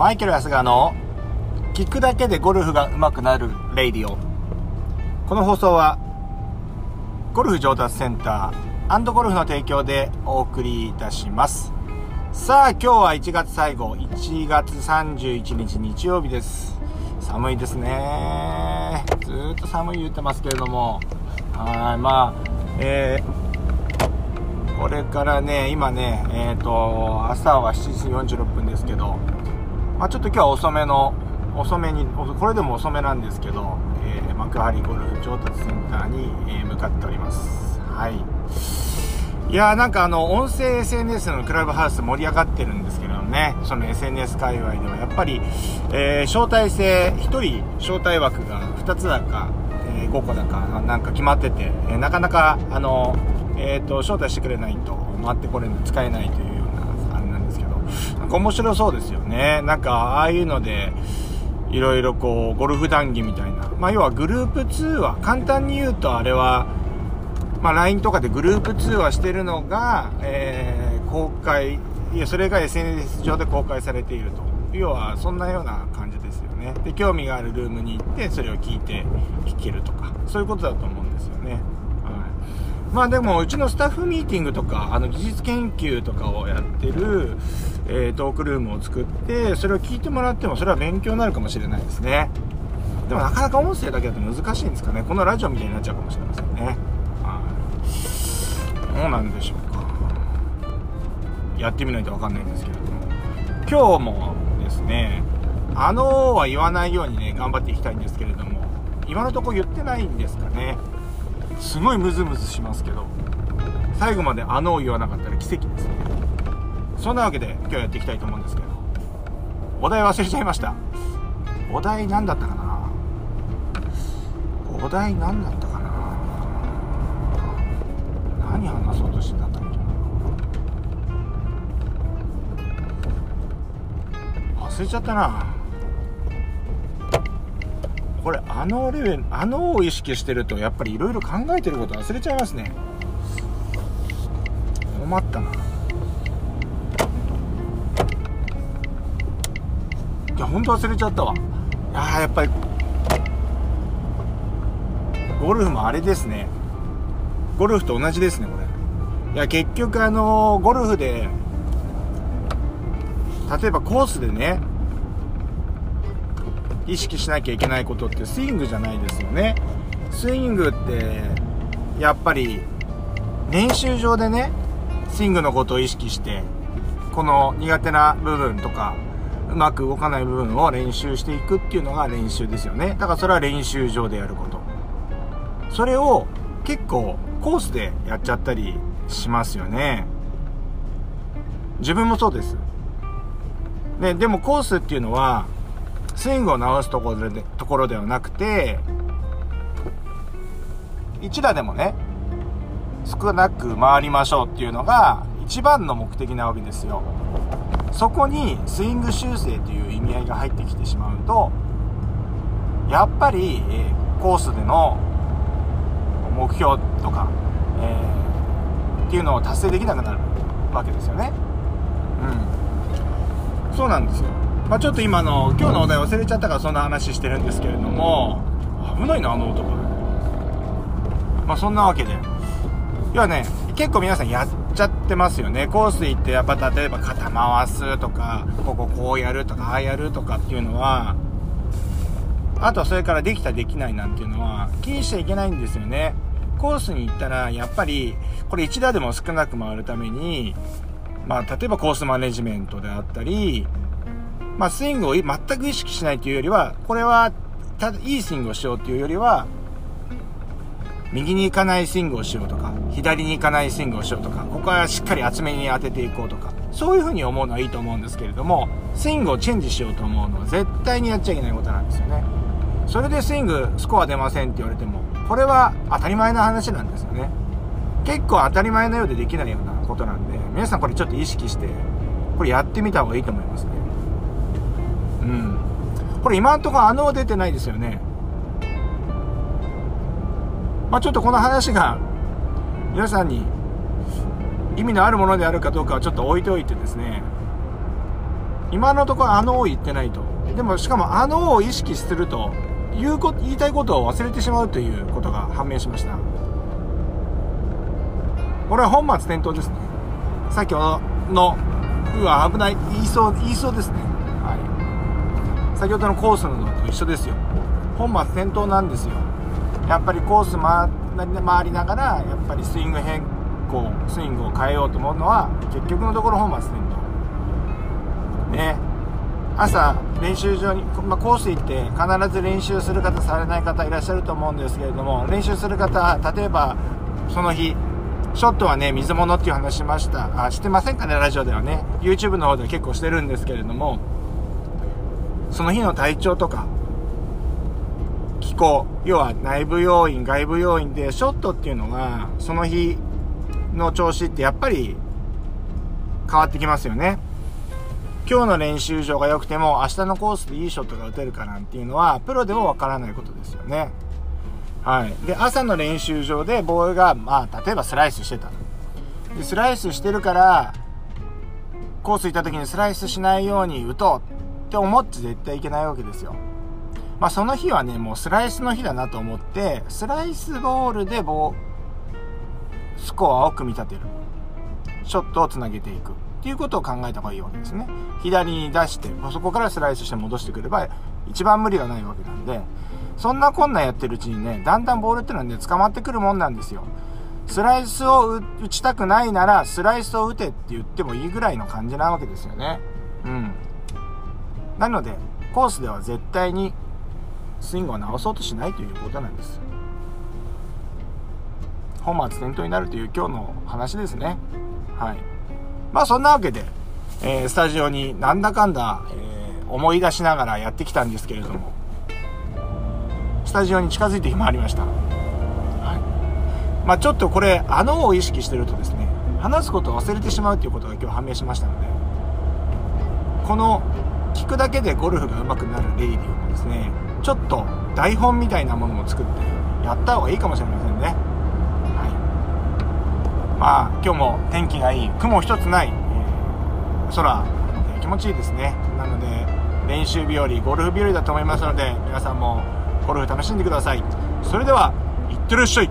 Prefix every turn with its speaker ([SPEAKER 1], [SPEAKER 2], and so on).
[SPEAKER 1] マイケル・アスガの聞くだけでゴルフが上手くなるレイディオ。この放送はゴルフ上達センターゴルフの提供でお送りいたします。さあ今日は1月最後。1月31日日曜日です。寒いですね。ずっと寒い言ってますけれども。はいまあえー、これからね今ねえっ、ー、と朝は7時46分ですけどまあ、ちょっと今日は遅めの遅めにこれでも遅めなんですけど、えー、幕張ゴルフ上達センターに、えー、向かっております。はい。いやーなんかあの音声 SNS のクラブハウス盛り上がってるんですけどね。その SNS 界隈ではやっぱり、えー、招待制1人招待枠が2つだか、え5個だかなんか決まってて、えなかなかあのえーと招待してくれないと回ってこれる使えないというか面白そうですよね。なんか、ああいうので、いろいろこう、ゴルフ談義みたいな。まあ、要はグループ通話。簡単に言うと、あれは、まあ、LINE とかでグループ通話してるのが、えー、公開、いや、それが SNS 上で公開されていると。要は、そんなような感じですよね。で、興味があるルームに行って、それを聞いて聞けるとか、そういうことだと思うんですよね。まあでも、うちのスタッフミーティングとか、あの、技術研究とかをやってる、えー、トークルームを作って、それを聞いてもらっても、それは勉強になるかもしれないですね。でもなかなか音声だけだと難しいんですかね。このラジオみたいになっちゃうかもしれませんね。はい。どうなんでしょうか。やってみないとわかんないんですけれども。今日もですね、あのーは言わないようにね、頑張っていきたいんですけれども、今のところ言ってないんですかね。すごいムズムズしますけど最後まであのを言わなかったら奇跡です。ねそんなわけで今日やっていきたいと思うんですけどお題忘れちゃいました。お題何だったかな？お題何だったかな？何話そうとしてたんだっけ忘れちゃったな。これあのレベルあのを意識してるとやっぱりいろいろ考えてること忘れちゃいますね。困ったな。いや本当忘れちゃったわ。いややっぱりゴルフもあれですね。ゴルフと同じですねこれ。いや結局あのゴルフで例えばコースでね意識しなきゃいけないことってスイングじゃないですよね。スイングってやっぱり練習場でねスイングのことを意識してこの苦手な部分とかうまく動かない部分を練習していくっていうのが練習ですよね。だからそれは練習場でやること。それを結構コースでやっちゃったりしますよね。自分もそうです。ねでもコースっていうのはスイングを直すところでところではなくて1打でもね少なく回りましょうっていうのが一番の目的なわけですよ。そこにスイング修正という意味合いが入ってきてしまうとやっぱり、え、コースでの目標とか、えー、っていうのを達成できなくなるわけですよね。うん。そうなんですよ。まあ、ちょっと今の今日のお題忘れちゃったからそんな話してるんですけれども危ないなあの男。まあそんなわけで。要はね結構皆さんやっちゃってますよね。コース行ってやっぱ例えば肩回すとかこここうやるとかああやるとかっていうのはあとはそれからできたできないなんていうのは気にしちゃいけないんですよね。コースに行ったらやっぱりこれ1打でも少なく回るためにまあ例えばコースマネジメントであったりまあ、スイングを全く意識しないというよりは、これは、ただいいスイングをしようというよりは、右に行かないスイングをしようとか、左に行かないスイングをしようとか、ここはしっかり厚めに当てていこうとか、そういう風に思うのはいいと思うんですけれども、スイングをチェンジしようと思うのは絶対にやっちゃいけないことなんですよね。それでスイングスコア出ませんって言われても、これは当たり前の話なんですよね。結構当たり前のようでできないようなことなんで、皆さんこれちょっと意識して、これやってみた方がいいと思いますね。うん。これ今んところあの出てないですよね。まあちょっとこの話が皆さんに意味のあるものであるかどうかはちょっと置いておいてですね。今のところあのを言ってないとでもしかもあのを意識すると言うこ言いたいことを忘れてしまうということが判明しましたこれは本末転倒ですねさっきののうわ危ない言いそう言いそうですね先ほどのコースののと一緒ですよ。本末転倒なんですよ。やっぱりコース回回りながらやっぱりスイング変更スイングを変えようと思うのは結局のところ本末転倒。ね。朝練習場に、まあ、コース行って必ず練習する方されない方いらっしゃると思うんですけれども練習する方例えばその日ショットはね水物っていう話しました。あしてませんかねラジオではね。YouTube の方では結構してるんですけれども。その日の体調とか気候要は内部要因外部要因でショットっていうのがその日の調子ってやっぱり変わってきますよね今日の練習場が良くても明日のコースでいいショットが打てるかなんていうのはプロでもわからないことですよねはい。で、朝の練習場でボールが、まあ、例えばスライスしてた。で、スライスしてるから、コース行った時にスライスしないように打とうって思って絶対いけないわけですよ。まあ、その日はね、もうスライスの日だなと思って、スライスボールでボ、スコアを組み立てる。ショットをつなげていく。っていうことを考えた方がいいわけですね。左に出して、そこからスライスして戻してくれば、一番無理がないわけなんで、そんなこんなやってるうちにね、だんだんボールってのはね、捕まってくるもんなんですよ。スライスを打ちたくないなら、スライスを打てって言ってもいいぐらいの感じなわけですよね。うん。なので、コースでは絶対にスイングを直そうとしないということなんです。本末転倒になるという今日の話ですね。はい。まあそんなわけで、えー、スタジオになんだかんだ、えー、思い出しながらやってきたんですけれども、スタジオに近づいてまいりました。はい。まあ、ちょっとこれ、あのを意識してるとですね、話すことを忘れてしまうということが今日判明しましたので、この、聞くだけでゴルフが上手くなるレイディオもですね、ちょっと台本みたいなものも作ってやった方がいいかもしれませんね。はい。まあ、今日も天気がいい、雲一つない、えー、空、え、気持ちいいですね。なので、練習日和、ゴルフ日和だと思いますので、皆さんもゴルフ楽しんでくださいそれではいってらっしゃい